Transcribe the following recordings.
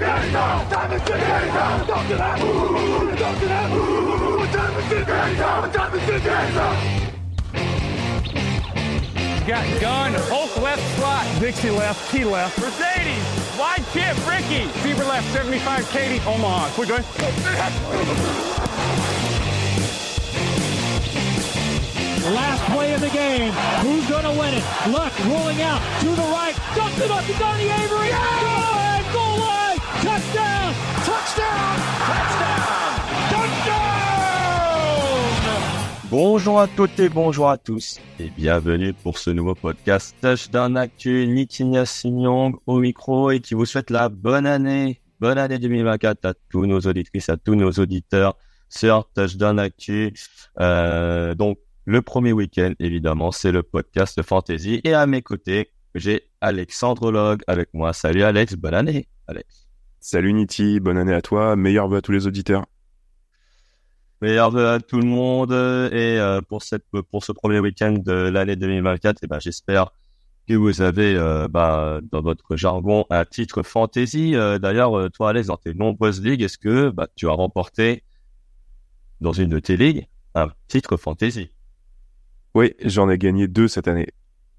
Now? Got gun, Hulk left slot, Dixie left, T left, Mercedes, wide chip, Ricky, Fever left, 75, Katie, Omaha. We're good. Last play of the game. Who's going to win it? Luck rolling out to the right. Dumps it up to Donnie Avery. Line. Touchdown. Touchdown. Touchdown. Bonjour à toutes et bonjour à tous et bienvenue pour ce nouveau podcast Touchdown Actu. Nikinia Sinyong au micro et qui vous souhaite la bonne année, bonne année 2024 à tous nos auditrices, à tous nos auditeurs sur Touchdown Actu. Euh, donc le premier week-end évidemment c'est le podcast fantasy et à mes côtés j'ai Alexandre Log avec moi. Salut Alex, bonne année Alex. Salut Niti, bonne année à toi, meilleurs vœux à tous les auditeurs. Meilleurs vœux à tout le monde et euh, pour cette pour ce premier week-end de l'année 2024, et ben j'espère que vous avez euh, bah, dans votre jargon un titre fantasy. Euh, D'ailleurs, toi Alex, dans tes nombreuses ligues, est-ce que bah, tu as remporté dans une de tes ligues un titre fantasy Oui, j'en ai gagné deux cette année.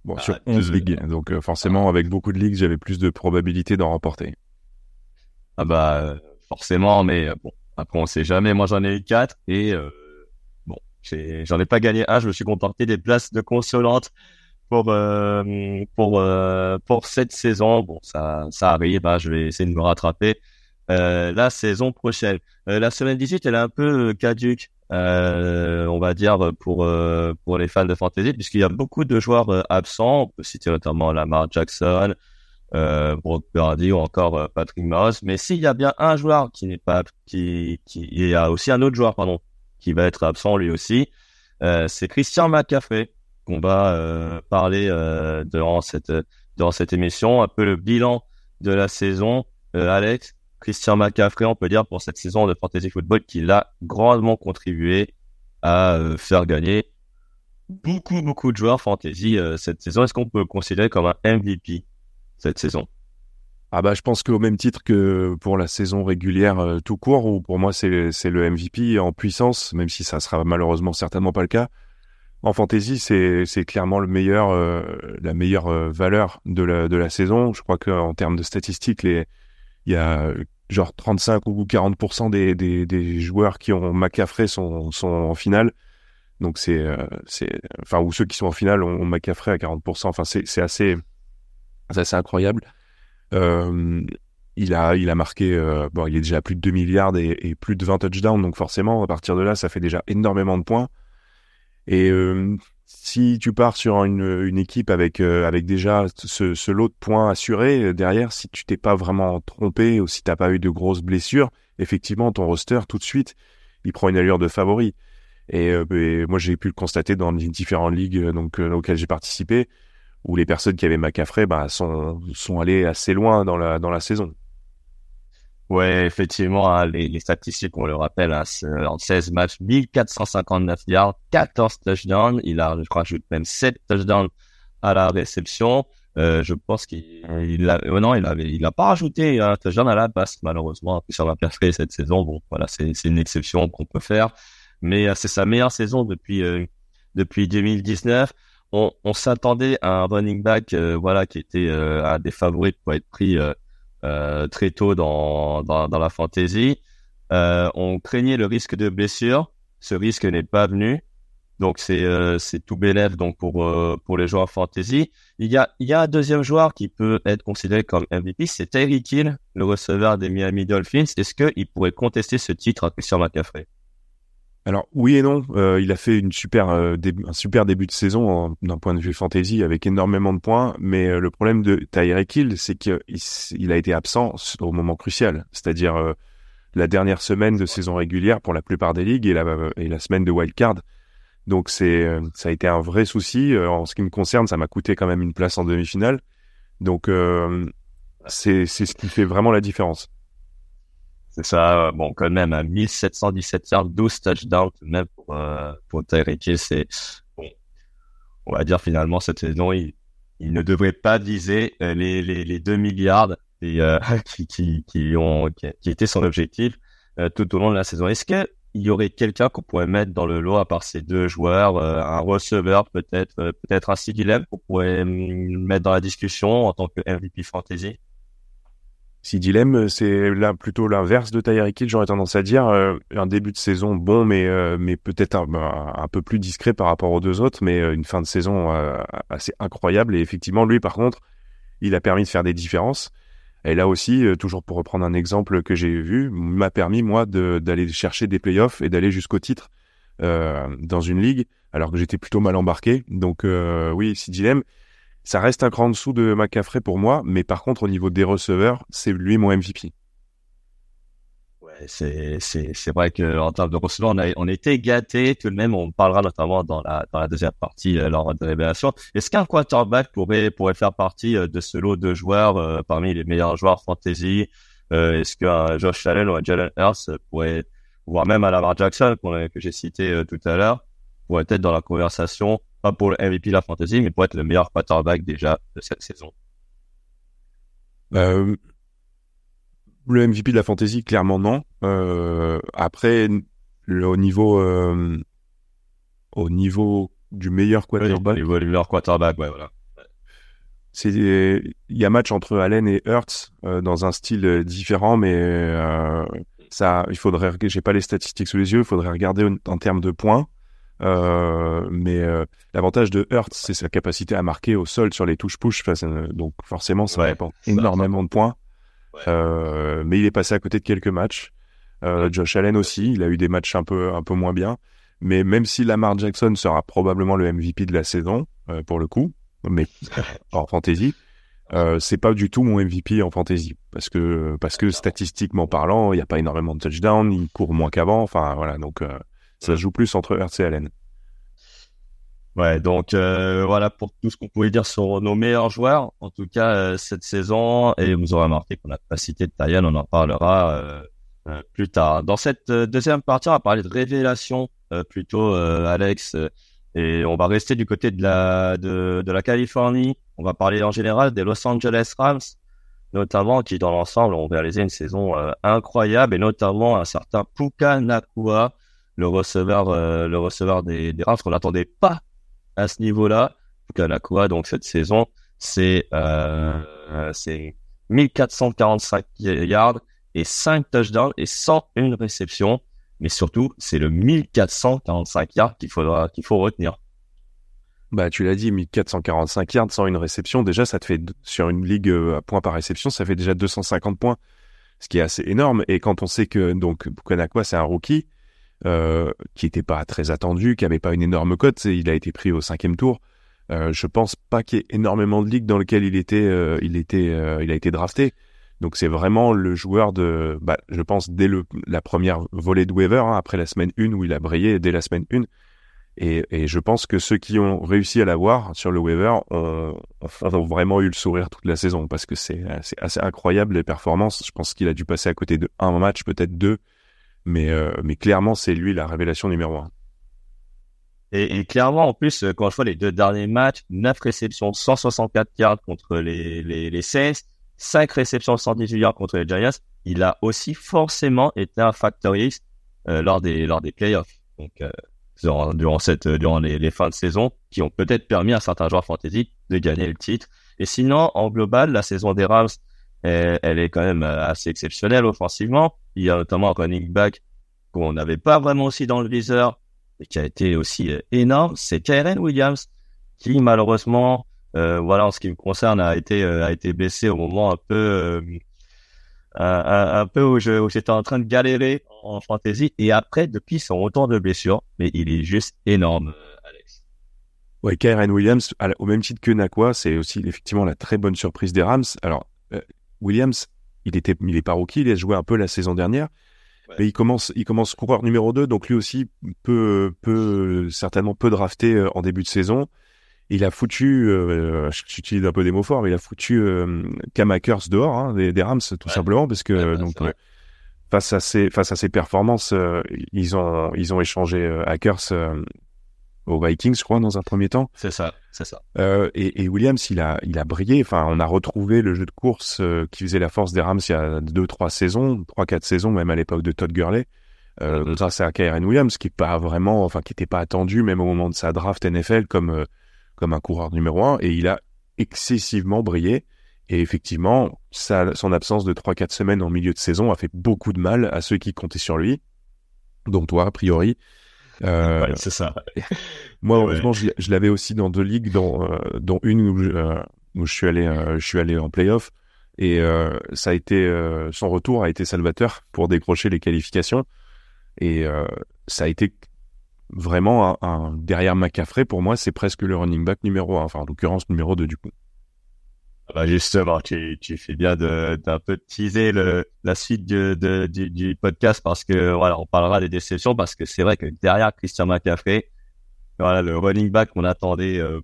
Bon, Ah, sur 11 deux. ligues, donc forcément avec beaucoup de ligues, j'avais plus de probabilité d'en remporter. Ah bah euh, forcément, mais euh, bon après on sait jamais. Moi j'en ai eu quatre et euh, bon j'en ai pas gagné un. Je me suis comporté des places de consolante pour euh, pour euh, pour cette saison. Bon ça ça arrive. hein, je vais essayer de me rattraper euh, la saison prochaine. La semaine 18 elle est un peu caduque. Euh, on va dire pour euh, pour les fans de fantasy puisqu'il y a beaucoup de joueurs absents. On peut citer notamment Lamar Jackson, euh, Brock Purdy ou encore euh, Patrick Mahomes. Mais s'il y a bien un joueur qui n'est pas, qui, qui, il y a aussi un autre joueur, pardon, qui va être absent lui aussi, euh, c'est Christian McCaffrey qu'on va euh, parler euh, durant cette durant cette émission, un peu le bilan de la saison. Euh, Alex, Christian McCaffrey, on peut dire pour cette saison de fantasy football qu'il a grandement contribué à euh, faire gagner beaucoup beaucoup de joueurs fantasy cette saison. Est-ce qu'on peut le considérer comme un MVP cette saison Ah bah je pense qu'au même titre que pour la saison régulière euh, tout court, où pour moi c'est le MVP en puissance, même si ça sera malheureusement certainement pas le cas. En fantasy, c'est clairement le meilleur, euh, la meilleure euh, valeur de la de la saison. Je crois qu'en termes de statistiques, il y a genre 35 ou 40% des, des des joueurs qui ont McCaffrey sont sont en finale. Donc c'est enfin ou ceux qui sont en finale ont, ont McCaffrey à 40%. Enfin c'est assez c'est incroyable. Euh, il a, marqué, euh, bon, il est déjà à plus de 2 milliards et, plus de 20 touchdowns, donc forcément, à partir de là, ça fait déjà énormément de points. Et euh, si tu pars sur une, équipe avec, déjà ce, lot de points assurés derrière, si tu t'es pas vraiment trompé ou si t'as pas eu de grosses blessures, effectivement, ton roster, tout de suite, il prend une allure de favori. Et, moi, j'ai pu le constater dans les différentes ligues auxquelles j'ai participé où les personnes qui avaient McCaffrey bah, sont, sont allées assez loin dans la, dans la saison. Ouais, effectivement, hein, les, les statistiques, on le rappelle, hein, euh, en 16 matchs, 1459 yards, 14 touchdowns. Il a, je crois, ajoute même 7 touchdowns à la réception. Euh, je pense qu'il il a, oh non, il avait, il a pas rajouté un touchdown à la passe, malheureusement, sur la cette saison. Bon, voilà, c'est, une exception qu'on peut faire. mais c'est sa meilleure saison depuis depuis 2019. On, s'attendait à un running back, voilà, qui était un des favoris pour être pris très tôt dans, la fantasy. on craignait le risque de blessure. Ce risque n'est pas venu. Donc c'est euh, tout bénéf donc pour euh, les joueurs fantasy. Il y a un deuxième joueur qui peut être considéré comme MVP, c'est Tyreek Hill, le receveur des Miami Dolphins. Est-ce que il pourrait contester ce titre à Christian McCaffrey? Alors oui et non. Euh, il a fait super un super début de saison d'un point de vue fantasy avec énormément de points, mais le problème de Tyreek Hill, c'est qu'il il a été absent au moment crucial, c'est-à-dire la dernière semaine de saison régulière pour la plupart des ligues et la semaine de wild card. Donc c'est euh, ça a été un vrai souci. Euh, en ce qui me concerne, ça m'a coûté quand même une place en demi-finale. Donc euh, c'est c'est ce qui fait vraiment la différence. C'est ça. Bon, quand même à 1717 yards, 12 touchdowns même pour euh, pour Tyreek c'est bon. On va dire finalement cette saison, il, il ne devrait pas viser les les, les 2 milliards et, qui, qui qui ont qui, qui était son objectif tout au long de la saison. Est-ce que il y aurait quelqu'un qu'on pourrait mettre dans le lot à part ces deux joueurs, euh, un receveur peut-être, euh, peut-être un Sidilem qu'on pourrait hum, mettre dans la discussion en tant que MVP fantasy? Sidilem, euh, c'est là plutôt l'inverse de Tyreek Hill, j'aurais tendance à dire un début de saison bon, mais mais peut-être un, un, peu plus discret par rapport aux deux autres, mais une fin de saison assez incroyable. Et effectivement, lui, par contre, il a permis de faire des différences. Et là aussi, euh, toujours pour reprendre un exemple que j'ai vu, m'a permis moi d'aller chercher des playoffs et d'aller jusqu'au titre euh, dans une ligue, alors que j'étais plutôt mal embarqué. Donc euh, oui, si dilemme, ça reste un cran en dessous de McCaffrey pour moi, mais par contre au niveau des receveurs, c'est lui mon MVP c'est c'est vrai que en termes de receveurs, on a on était gâtés tout de même. On parlera notamment dans la dans la deuxième partie euh, lors de révélation. Est-ce qu'un quarterback pourrait pourrait faire partie euh, de ce lot de joueurs euh, parmi les meilleurs joueurs fantasy? Est-ce qu'un Josh Allen ou un Jalen Hurts pourrait, voire même un Lamar Jackson que j'ai cité tout à l'heure, pourrait être dans la conversation, pas pour le MVP de la fantasy, mais pour être le meilleur quarterback déjà de cette saison le MVP de la fantasy, clairement non. Euh, après, le, au niveau euh, au niveau du meilleur quarterback. meilleur quarterback, ouais, voilà. Il y a match entre Allen et Hurts euh, dans un style différent, mais euh, ça, il faudrait. J'ai pas les statistiques sous les yeux. Il faudrait regarder en, termes de points. Euh, mais l'avantage de Hurts, c'est sa capacité à marquer au sol sur les touches push. donc forcément, ça ouais, énormément de points. Euh, mais il est passé à côté de quelques matchs. Euh, Josh Allen aussi, il a eu des matchs un peu un peu moins bien. Mais même si Lamar Jackson sera probablement le MVP de la saison euh, pour le coup, mais en fantasy, euh, c'est pas du tout mon MVP en fantasy parce que parce que statistiquement parlant, il n'y a pas énormément de touchdowns, il court moins qu'avant. Enfin voilà, donc euh, ça joue plus entre Hurts et Allen. Ouais, donc euh, voilà pour tout ce qu'on pouvait dire sur nos meilleurs joueurs, en tout cas euh, cette saison. Et vous aurez remarqué qu'on n'a pas cité de on en parlera euh, plus tard. Dans cette deuxième partie, on va parler de révélation plutôt, Alex. et on va rester du côté de la de, de la Californie. On va parler en général des Los Angeles Rams, notamment qui dans l'ensemble ont réalisé une saison incroyable, et notamment un certain Puka Nakua le receveur, le receveur des, des Rams qu'on n'attendait pas à ce niveau-là. quoi donc cette saison, c'est euh, c'est 1445 yards et 5 touchdowns et 101 réceptions. Mais surtout, c'est le 1445 yards qu'il faudra qu'il faut retenir. Bah, tu l'as dit, 1445 yards, sans une réception. Déjà, ça te fait, sur une ligue euh, à points par réception, ça fait déjà 250 points. Ce qui est assez énorme. Et quand on sait que, donc, Bukanakwa, c'est un rookie, euh, qui n'était pas très attendu, qui avait pas une énorme cote. Il a été pris au cinquième tour. Euh, je pense pas qu'il y ait énormément de ligues dans lesquelles il était, euh, il était, euh, il a été drafté. Donc c'est vraiment le joueur de, bah, je pense dès le, la première volée de waiver, hein, après la semaine 1 où il a brillé dès la semaine 1. Et, et je pense que ceux qui ont réussi à l'avoir sur le waiver ont, ont, vraiment eu le sourire toute la saison parce que c'est assez incroyable les performances. Je pense qu'il a dû passer à côté de un match, peut-être deux, mais, euh, mais clairement, c'est lui la révélation numéro un. Et, et, clairement, en plus, euh, quand je vois les deux derniers matchs, 9 réceptions, 164 yards contre les, les, les Saints, 5 réceptions, 118 yards contre les Giants, il a aussi forcément été un factor X euh, lors des, lors des playoffs. donc euh, durant, durant cette durant les, les, fins de saison, qui ont peut-être permis à certains joueurs fantasy de gagner le titre. Et sinon, en global, la saison des Rams, elle, elle est quand même assez exceptionnelle offensivement. Il y a notamment un running back qu'on n'avait pas vraiment aussi dans le viseur et qui a été aussi énorme, c'est Kyren Williams, qui malheureusement, euh, voilà, en ce qui me concerne, a été a été blessé au moment un peu un, un, peu où j'étais en train de galérer en fantasy. Et après, depuis son retour de blessure, mais il est juste énorme, euh. Ouais, Kyren Williams, au même titre que Nakwa, c'est aussi effectivement la très bonne surprise des Rams. Alors, euh, Williams, il était, il est pas rookie, il a joué un peu la saison dernière. Mais il commence, il commence coureur numéro 2, donc lui aussi peut, peut certainement peu drafté euh, en début de saison. Il a foutu, euh, j'utilise un peu des mots forts, mais il a foutu euh, Kamakers dehors, hein, des, Rams, tout simplement, parce que bah, donc face à ses face à ses performances, euh, ils ont ils ont échangé euh, Hackers aux Vikings, je crois, dans un premier temps. C'est ça, c'est ça. Et, et, Williams, il a il a brillé. Enfin, on a retrouvé le jeu de course qui faisait la force des Rams il y a deux trois saisons, trois quatre saisons, même à l'époque de Todd Gurley. Euh, grâce à Kyren Williams, qui est pas vraiment, enfin, qui était pas attendu même au moment de sa draft NFL comme comme un coureur numéro un et il a excessivement brillé. Et effectivement, sa, son absence de 3-4 semaines en milieu de saison a fait beaucoup de mal à ceux qui comptaient sur lui, dont toi, a priori. Euh, c'est ça. moi, heureusement, je, l'avais aussi dans deux ligues, dont, euh, dont une où je, euh, où je suis allé, je suis allé en playoff. Et ça a été son retour a été salvateur pour décrocher les qualifications. Et ça a été vraiment un, derrière McCaffrey, pour moi, c'est presque le running back numéro 1, enfin en l'occurrence numéro 2 du coup. Ah bah justement, tu, tu fais bien d'un peu teaser le, la suite de, de, du, du, podcast parce que voilà, on parlera des déceptions parce que c'est vrai que derrière Christian McCaffrey, voilà, le running back qu'on attendait, euh,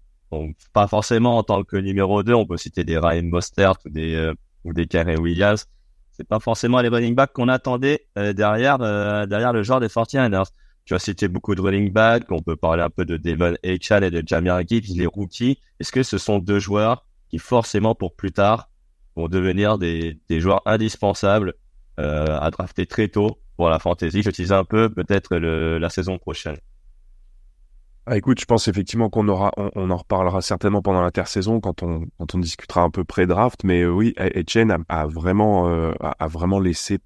pas forcément en tant que numéro 2, on peut citer des Ryan Mostert ou des euh, ou des Karen Williams, c'est pas forcément les running backs qu'on attendait euh, derrière derrière le genre des 49ers. Tu as cité beaucoup de running back. On peut parler un peu de Devon Echan et de Jamir Gibbs, les rookies. Est-ce que ce sont deux joueurs qui forcément pour plus tard vont devenir des, des joueurs indispensables euh, à drafter très tôt pour la fantasy disais un peu peut-être la saison prochaine. Ah, écoute, je pense effectivement qu'on aura, on, en reparlera certainement pendant l'intersaison quand on, quand on discutera un peu pré-draft. Mais euh, oui, Etienne a, vraiment, euh, a, vraiment laissé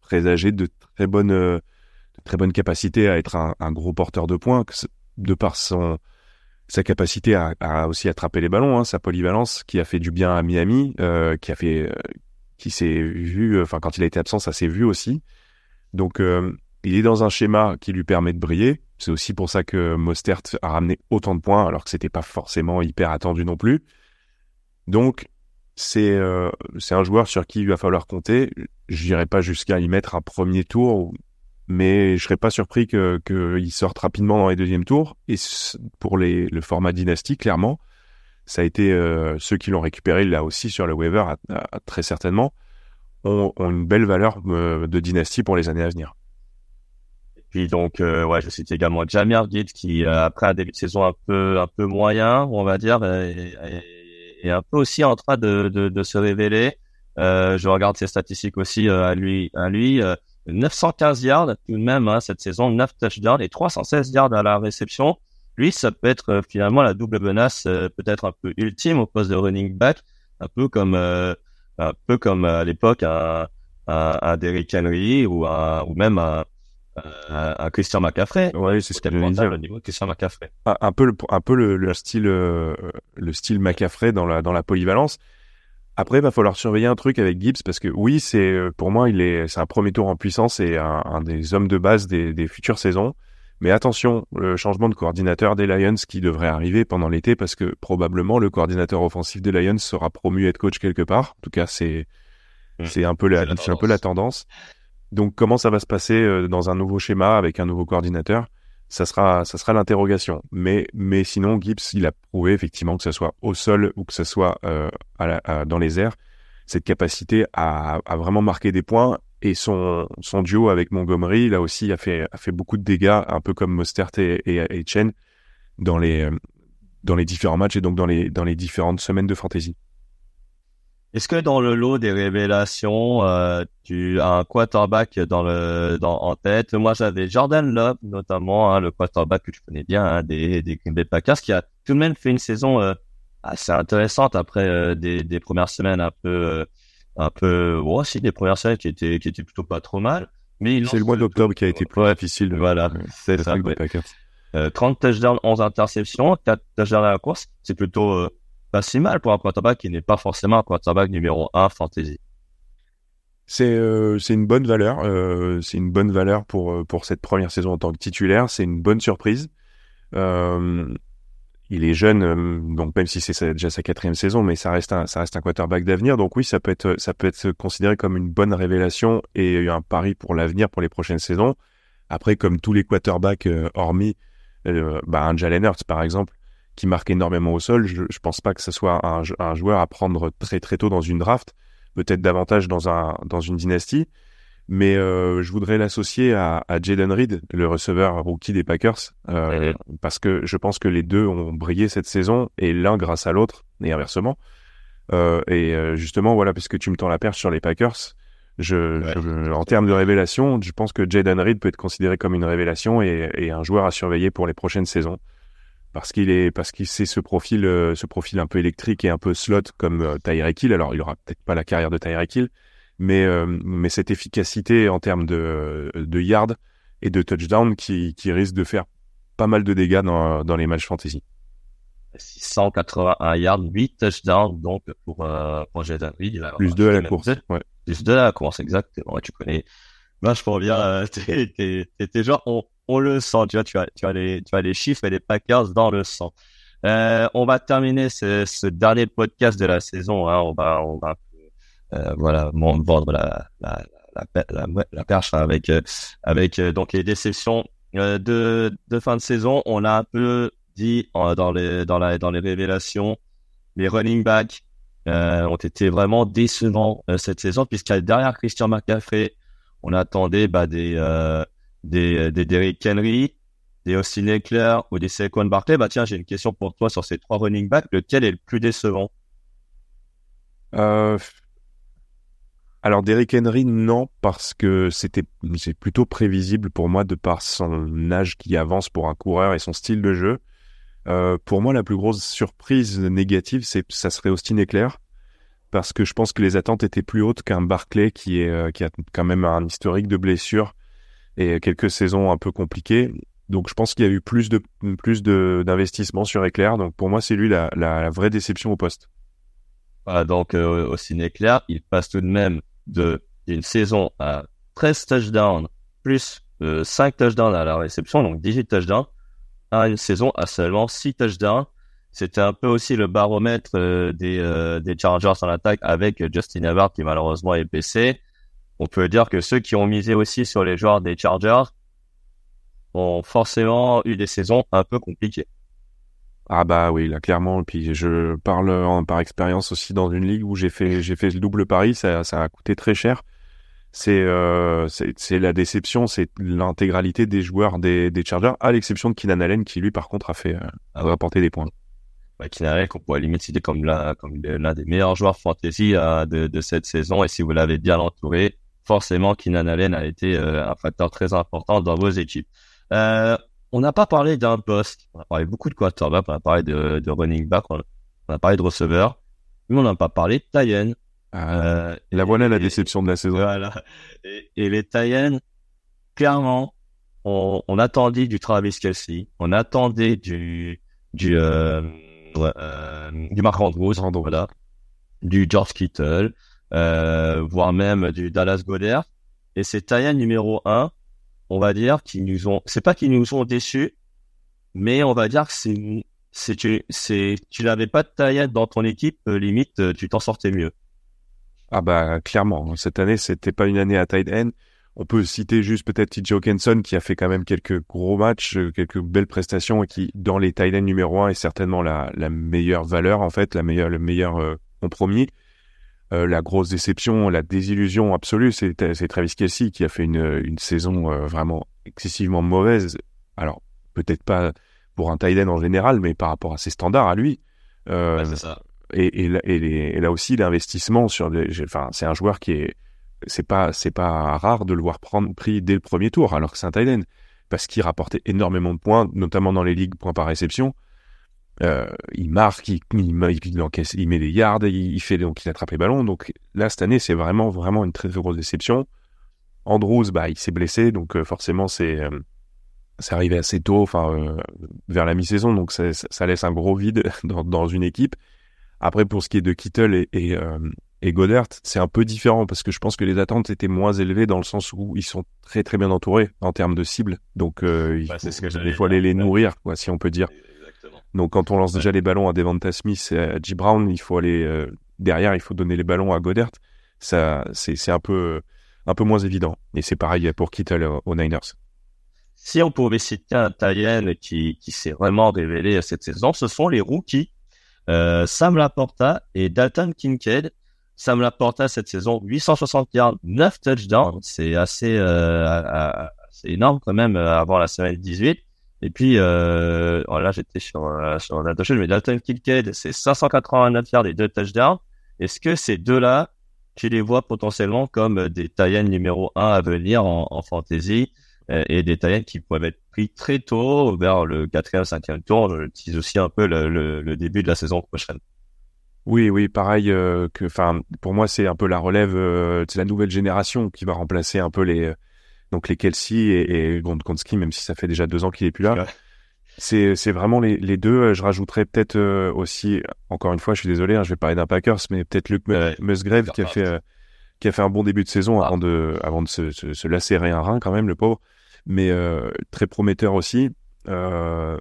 présager de très bonnes, très bonne capacité à être un, gros porteur de points, de par son sa capacité à, aussi attraper les ballons, hein, sa polyvalence qui a fait du bien à Miami, euh, euh, qui s'est vu, enfin quand il a été absent, ça s'est vu aussi. Donc euh, il est dans un schéma qui lui permet de briller. C'est aussi pour ça que Mostert a ramené autant de points alors que c'était pas forcément hyper attendu non plus. Donc c'est c'est un joueur sur qui il va falloir compter. Je n'irai pas jusqu'à y mettre un premier tour mais je serais pas surpris que qu'il sorte rapidement dans les deuxièmes tours. Et pour les, le format dynastie, clairement, ça a été euh, ceux qui l'ont récupéré là aussi sur le waiver, très certainement, ont, une belle valeur euh, de dynastie pour les années à venir. Et puis donc, euh, ouais, je cite également Jamir Gibbs qui après un début de saison un peu un peu moyen, on va dire, est, un peu aussi en train de, de, de se révéler. je regarde ses statistiques aussi à lui, à lui. 915 yards tout de même hein, cette saison, 9 touchdowns et 316 yards à la réception. Lui, ça peut être euh, finalement la double menace, euh, peut-être un peu ultime au poste de running back, un peu comme euh, un peu comme à l'époque un, un, un Derrick Henry ou un, ou même un, un, Christian McCaffrey. Oui, c'est ce qu'il dire. Le niveau Christian McCaffrey. Un, peu le, un peu le, le style le style McCaffrey dans la dans la polyvalence. Après, il va falloir surveiller un truc avec Gibbs parce que oui, c'est euh, pour moi, il est, c'est un premier tour en puissance et un, des hommes de base des, futures saisons. Mais attention, le changement de coordinateur des Lions qui devrait arriver pendant l'été parce que probablement le coordinateur offensif des Lions sera promu head coach quelque part. En tout cas, c'est mmh. c'est un peu la, c'est un peu la tendance. Donc, comment ça va se passer euh, dans un nouveau schéma avec un nouveau coordinateur? Ça sera, ça sera l'interrogation. Mais, mais sinon, Gibbs, il a prouvé effectivement que ce soit au sol ou que ce soit euh, dans les airs, cette capacité à, à, vraiment marquer des points. Et son, son duo avec Montgomery, là aussi, a fait, a fait beaucoup de dégâts, un peu comme Mostert et, et, Chen, dans les, dans les différents matchs et donc dans les, dans les différentes semaines de fantasy. Est-ce que dans le lot des révélations, euh, tu as un quarterback dans le dans en tête? Moi, j'avais Jordan Love notamment, hein, le quarterback que tu connais bien hein, des des Green Bay Packers, qui a tout de même fait une saison euh, assez intéressante après euh, des des premières semaines un peu euh, un peu bon, aussi des premières semaines qui étaient qui étaient plutôt pas trop mal. Mais c'est le mois d'octobre qui a été plus ouais, difficile. Voilà, c'est ça. Ouais. Packers. 30 touchdowns, 11 interceptions, 4 touchdowns à la course, c'est plutôt pas si mal pour un quarterback qui n'est pas forcément un quarterback numéro 1 fantasy. C'est euh, c'est une bonne valeur, euh, c'est une bonne valeur pour pour cette première saison en tant que titulaire. C'est une bonne surprise. Euh, il est jeune, donc même si c'est déjà sa quatrième saison, mais ça reste un ça reste un quarterback d'avenir. Donc oui, ça peut être ça peut être considéré comme une bonne révélation et un pari pour l'avenir pour les prochaines saisons. Après, comme tous les quarterbacks hormis bah, un Jalen Hurts par exemple, qui marque énormément au sol. Je, je pense pas que ce soit un, un, joueur à prendre très très tôt dans une draft, peut-être davantage dans un dans une dynastie. Mais euh, je voudrais l'associer à, à Jaden Reed, le receveur rookie des Packers, euh, parce que je pense que les deux ont brillé cette saison et l'un grâce à l'autre et inversement. Euh, et justement, voilà, puisque tu me tends la perche sur les Packers, je, ouais. je, en termes de révélation, je pense que Jaden Reed peut être considéré comme une révélation et, et un joueur à surveiller pour les prochaines saisons parce qu'il est parce qu'il sait ce profil euh, ce profil un peu électrique et un peu slot comme euh, Tyreek Hill. Alors il aura peut-être pas la carrière de Tyreek Hill, mais euh, mais cette efficacité en termes de de yards et de touchdown qui qui risque de faire pas mal de dégâts dans dans les matchs fantasy. 681 yards, 8 touchdowns donc pour euh, pour Jaden. Plus 2 à la course. Ouais. Plus 2 à la course exactement. Ouais, tu connais vachement bien. Euh, t'es t'es genre on on le sent, tu vois, tu as, les, chiffres et les Packers dans le sang. Euh, on va terminer ce, dernier podcast de la saison. Hein. On va, on va, euh, voilà, vendre la, perche avec, les déceptions euh, de, fin de saison. On a un peu dit dans les révélations, les running backs ont été vraiment décevants cette saison puisqu'à derrière Christian McCaffrey, on attendait bah, des des, des Derrick Henry, des Austin Eckler ou des Saquon Barkley, bah tiens, j'ai une question pour toi sur ces trois running backs. Lequel est le plus décevant? Euh... Alors Derrick Henry, non, parce que c'était c'est plutôt prévisible pour moi de par son âge qui avance pour un coureur et son style de jeu. Euh, pour moi, la plus grosse surprise négative, c'est ça serait Austin Eckler, parce que je pense que les attentes étaient plus hautes qu'un Barkley qui est euh, qui a quand même un historique de blessures et quelques saisons un peu compliquées. Donc je pense qu'il y a eu plus de plus d'investissement sur Éclair. Donc pour moi, c'est lui la, vraie déception au poste. Voilà, donc euh, au ciné Éclair, il passe tout de même de d'une saison à 13 touchdowns plus euh, 5 touchdowns à la réception, donc 18 touchdowns, à une saison à seulement 6 touchdowns. C'était un peu aussi le baromètre euh, des, euh, des Chargers en attaque avec Justin Herbert qui malheureusement est blessé on peut dire que ceux qui ont misé aussi sur les joueurs des Chargers ont forcément eu des saisons un peu compliquées. Ah bah oui, là clairement. Puis je parle en, par expérience aussi dans une ligue où j'ai fait j'ai fait le double pari, ça, ça a coûté très cher. C'est euh, c'est la déception, c'est l'intégralité des joueurs des, des Chargers, à l'exception de Keenan Allen qui lui par contre a fait euh, a rapporté des points. Bah, Keenan Allen qu'on pourrait limite citer comme l'un comme l'un des meilleurs joueurs fantasy euh, de, de cette saison et si vous l'avez bien entouré, forcément Keenan Allen a été euh, un facteur très important dans vos équipes. Euh, on n'a pas parlé d'un poste, on a parlé beaucoup de quarterback, on a parlé de, de running back, on a, parlé de receveur, mais on n'a pas parlé de Tayen. Ah, euh, la voilà la déception de la saison. Voilà. Et, et les Tayen, clairement, on, on, attendait du Travis Kelsey, on attendait du du euh, du Mark Andrews, voilà, du George Kittle, voire même du Dallas Goddard. Et c'est Tayan numéro 1, on va dire, qui nous ont, c'est pas qu'ils nous ont déçus, mais on va dire que c'est, c'est, tu, tu n'avais pas de Tayan dans ton équipe, euh, limite, euh, tu t'en sortais mieux. Ah bah, clairement. Cette année, c'était pas une année à tight end. On peut citer juste peut-être TJ Hawkinson qui a fait quand même quelques gros matchs, quelques belles prestations et qui, dans les tight end numéro 1, est certainement la, la meilleure valeur, en fait, la meilleure, le meilleur euh, compromis. Euh, la grosse déception, la désillusion absolue, c'est Travis Kelsey qui a fait une, une saison euh, vraiment excessivement mauvaise. Alors, peut-être pas pour un tight end en général, mais par rapport à ses standards à lui. Euh, ouais, ça. et, et, et, là aussi l'investissement sur, enfin c'est un joueur qui est, c'est pas c'est pas rare de le voir prendre prix dès le premier tour alors que c'est un tight parce qu'il rapportait énormément de points, notamment dans les ligues points par réception. Euh, il marque, il, il, encaisse, il met des yards, il, fait donc il attrape les ballons. Donc là cette année c'est vraiment vraiment une très, grosse déception. Andrews bah il s'est blessé donc euh, forcément c'est euh, arrivé assez tôt, enfin euh, vers la mi-saison donc ça, ça, laisse un gros vide dans, dans une équipe. Après pour ce qui est de Kittle et, et, et Goddard c'est un peu différent parce que je pense que les attentes étaient moins élevées dans le sens où ils sont très très bien entourés en termes de cibles donc il, bah, faut, ce que il faut aller les nourrir quoi si on peut dire. Donc quand on lance déjà les ballons à Devonta Smith et à G. Brown, il faut aller euh, derrière, il faut donner les ballons à Goddard. Ça, c'est un peu un peu moins évident. Et c'est pareil pour Kittle aux Niners. Si on pouvait citer un Tyen qui, qui s'est vraiment révélé cette saison, ce sont les rookies euh, Sam Laporta et Dalton Kincaid. Sam Laporta cette saison 860 yards, 9 touchdowns, c'est assez, euh, énorme quand même euh, avant la semaine 18. Et puis, euh, voilà, j'étais sur, euh, sur la touche, mais Dalton Kincaid, c'est 589 yards et deux touchdowns. Est-ce que ces deux-là, tu les vois potentiellement comme des Tayens numéro 1 à venir en, en fantasy euh, et des Tayens qui peuvent être pris très tôt vers le quatrième, cinquième tour? Je aussi un peu le, le, le, début de la saison prochaine. Oui, oui, pareil euh, que, enfin, pour moi, c'est un peu la relève, euh, c'est la nouvelle génération qui va remplacer un peu les donc les Kelsey et, et Gronkowski, même si ça fait déjà deux ans qu'il est plus là. C'est c'est vraiment les, les deux. Je rajouterais peut-être euh, aussi, encore une fois, je suis désolé, hein, je vais parler d'un Packers, mais peut-être Luke Musgrave qui a fait euh, qui a fait un bon début de saison ah. avant de avant de se, se, se, lacérer un rein quand même, le pauvre. Mais euh, très prometteur aussi. Euh,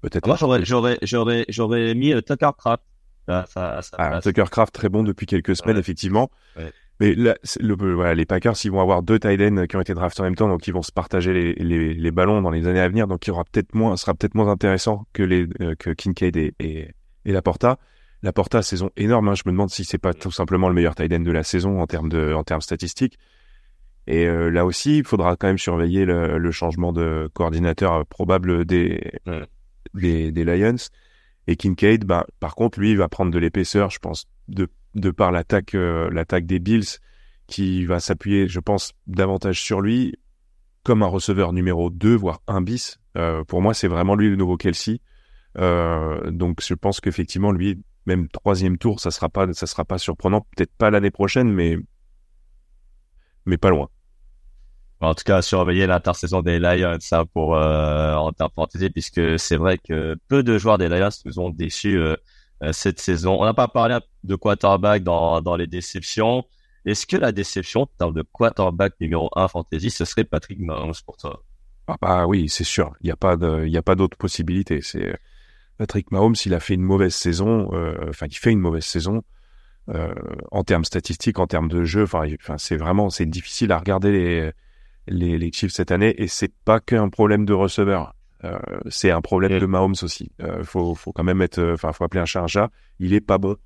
peut-être. Moi, j'aurais j'aurais j'aurais j'aurais mis Tucker Craft. Ça, ça, ah, Tucker Craft très bon depuis quelques semaines effectivement. Ouais. Mais là, le, voilà, les Packers, ils vont avoir deux tight ends qui ont été draftés en même temps, donc ils vont se partager les, les, les ballons dans les années à venir. Donc il y aura peut-être moins, sera peut-être moins intéressant que les euh, que Kincaid et, et, et Laporta. Laporta, saison énorme. Hein. Je me demande si c'est pas tout simplement le meilleur tight end de la saison en termes de en termes statistiques. Et euh, là aussi, il faudra quand même surveiller le, le changement de coordinateur euh, probable des, des, des Lions. Et Kincaid, bah, par contre, lui, il va prendre de l'épaisseur, je pense, de de par l'attaque euh, l'attaque des Bills qui va s'appuyer, je pense, davantage sur lui comme un receveur numéro 2, voire un bis. Euh, pour moi, c'est vraiment lui le nouveau Kelsey. Euh, donc, je pense qu'effectivement, lui, même troisième tour, ça sera pas, ça sera pas surprenant. Peut-être pas l'année prochaine, mais mais pas loin. En tout cas, surveiller l'intersaison des Lions ça pour euh, en termes fantasy, puisque c'est vrai que peu de joueurs des Lions nous ont déçus euh, cette saison. On n'a pas parlé de quarterback dans, dans les déceptions. Est-ce que la déception, dans le quarterback numéro 1 fantasy, ce serait Patrick Mahomes pour toi? Ah bah oui, c'est sûr. Il n'y a pas de, d'autre possibilité. C'est Patrick Mahomes, il a fait une mauvaise saison. Euh, enfin, il fait une mauvaise saison euh, en termes statistiques, en termes de jeu. Enfin, c'est vraiment, c'est difficile à regarder les, les, les cette année. Et c'est pas qu'un problème de receveur. Euh, c'est un problème de Mahomes aussi. Euh, faut, faut quand même être, euh, enfin, faut appeler un chat un chat. Il est pas bon.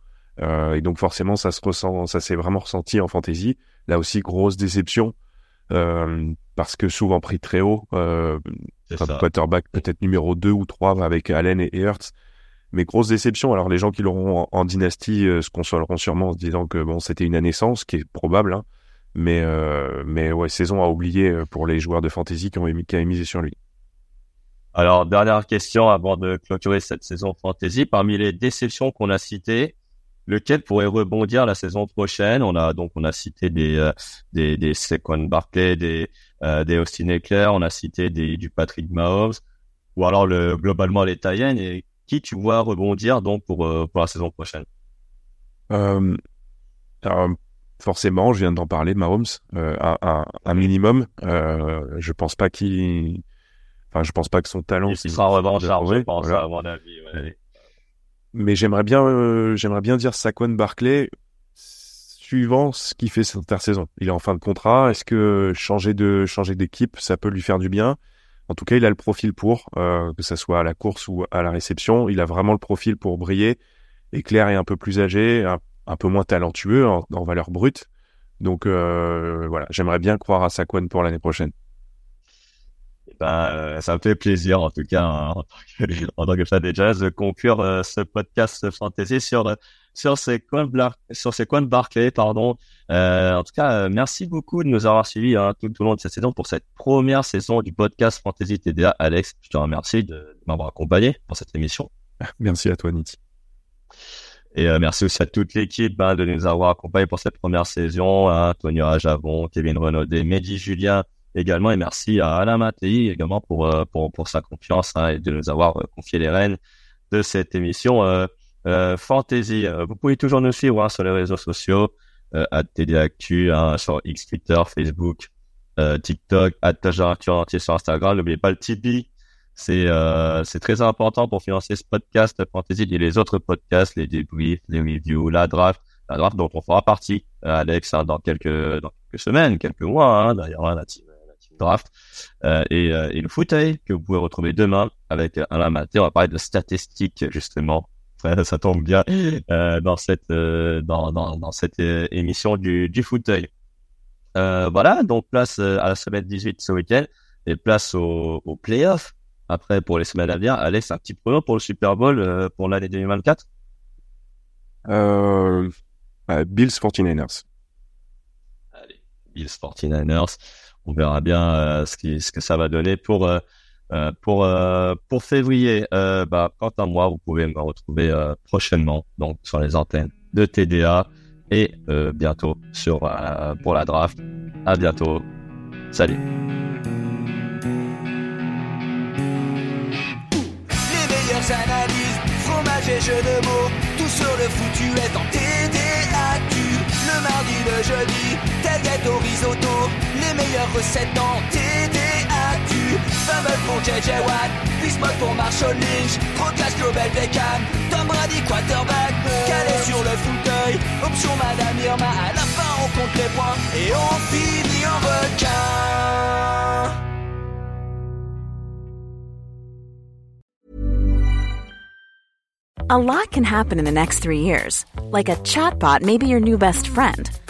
Euh, et donc forcément, ça se ressent, ça s'est vraiment ressenti en fantasy. Là aussi, grosse déception euh, parce que souvent pris très haut, euh, quarterback peut-être numéro 2 ou 3 avec Allen et Hurts. Mais grosse déception. Alors les gens qui l'auront en, dynastie se consoleront sûrement en se disant que bon, c'était une naissance, qui est probable. Hein. Mais mais ouais, saison à oublier pour les joueurs de fantasy qui ont, qui ont misé sur lui. Alors, dernière question avant de clôturer cette saison fantasy. Parmi les déceptions qu'on a citées, lequel pourrait rebondir la saison prochaine? On a donc on a cité des euh, des, des Saquon Barkley, des euh, des Austin Eckler, on a cité des du Patrick Mahomes, ou alors le globalement les Tayens. Et qui tu vois rebondir donc pour euh, pour la saison prochaine? Euh, alors, Forcément, je viens d'en parler, Mahomes, un, un, un, minimum. je pense pas qu'il Enfin, je pense pas que son talent. Il sera revanchard, je pense, à mon avis. Mais j'aimerais bien, euh, j'aimerais bien dire Saquon Barclay, suivant ce qu'il fait cette intersaison. Il est en fin de contrat. Est-ce que changer de changer d'équipe, ça peut lui faire du bien? En tout cas, il a le profil pour, euh, que ça soit à la course ou à la réception. Il a vraiment le profil pour briller. Claire est un peu plus âgé, un, peu moins talentueux en, valeur brute. Donc euh, voilà, j'aimerais bien croire à Saquon pour l'année prochaine ben, euh, ça me fait plaisir, en tout cas, en, tant que, en tant que fan des jazz, de conclure euh, ce podcast fantasy sur, sur ces coins de, sur ces coins de Barclay, pardon. Euh, en tout cas, merci beaucoup de nous avoir suivis hein, tout, au long de cette saison pour cette première saison du podcast Fantasy TDA. Alex, je te remercie de m'avoir accompagné pour cette émission. Merci à toi, Niti. Et euh, merci aussi à toute l'équipe hein, de nous avoir accompagnés pour cette première saison. Hein, Tony Rajavon, Kevin Renaudet, Mehdi Julien également. Et merci à Alain Mattei également pour, euh, pour, pour sa confiance hein, et de nous avoir euh, confié les rênes de cette émission euh, Fantasy. vous pouvez toujours nous suivre hein, sur les réseaux sociaux, à TD Actu, hein, sur X, Twitter, Facebook, TikTok, à entier sur Instagram. N'oubliez pas le Tipeee c'est euh, très important pour financer ce podcast fantasy et les autres podcasts, les débriefs, les reviews, la draft, la draft dont on fera partie, Alex, hein, dans quelques dans quelques semaines, quelques mois, hein, d'ailleurs hein, draft euh, et, euh, et le fauteuil que vous pouvez retrouver demain avec Alain Maté. On va parler de statistiques justement. Ça, tombe bien euh, dans cette dans, dans, dans cette émission du du fauteuil. voilà, donc place à la semaine 18 ce week-end et place au, au playoff après, pour les semaines à venir, Alex, un petit prono pour le Super Bowl euh, pour l'année 2024 euh, Bills 49ers. Allez, Bills 49ers. On verra bien euh, ce, qui, ce que ça va donner pour euh, euh pour pour février. bah, quant à moi, vous pouvez me retrouver prochainement donc sur les antennes de TDA et bientôt sur pour la draft. À bientôt. Salut. analyse, fromage et jeux de mots, tout sur le foutu est en TDAQ. Le mardi, le jeudi, tel gâteau risotto, en TDAQ. Fumble pour JJ Watt, Bismuth pour Marshall Lynch, Global Beckham, Tom Brady quarterback, calé sur le fauteuil, option Madame Irma, à la fin on compte les points et on finit en requin. A lot can happen in the next three years. Like a chatbot may be your new best friend.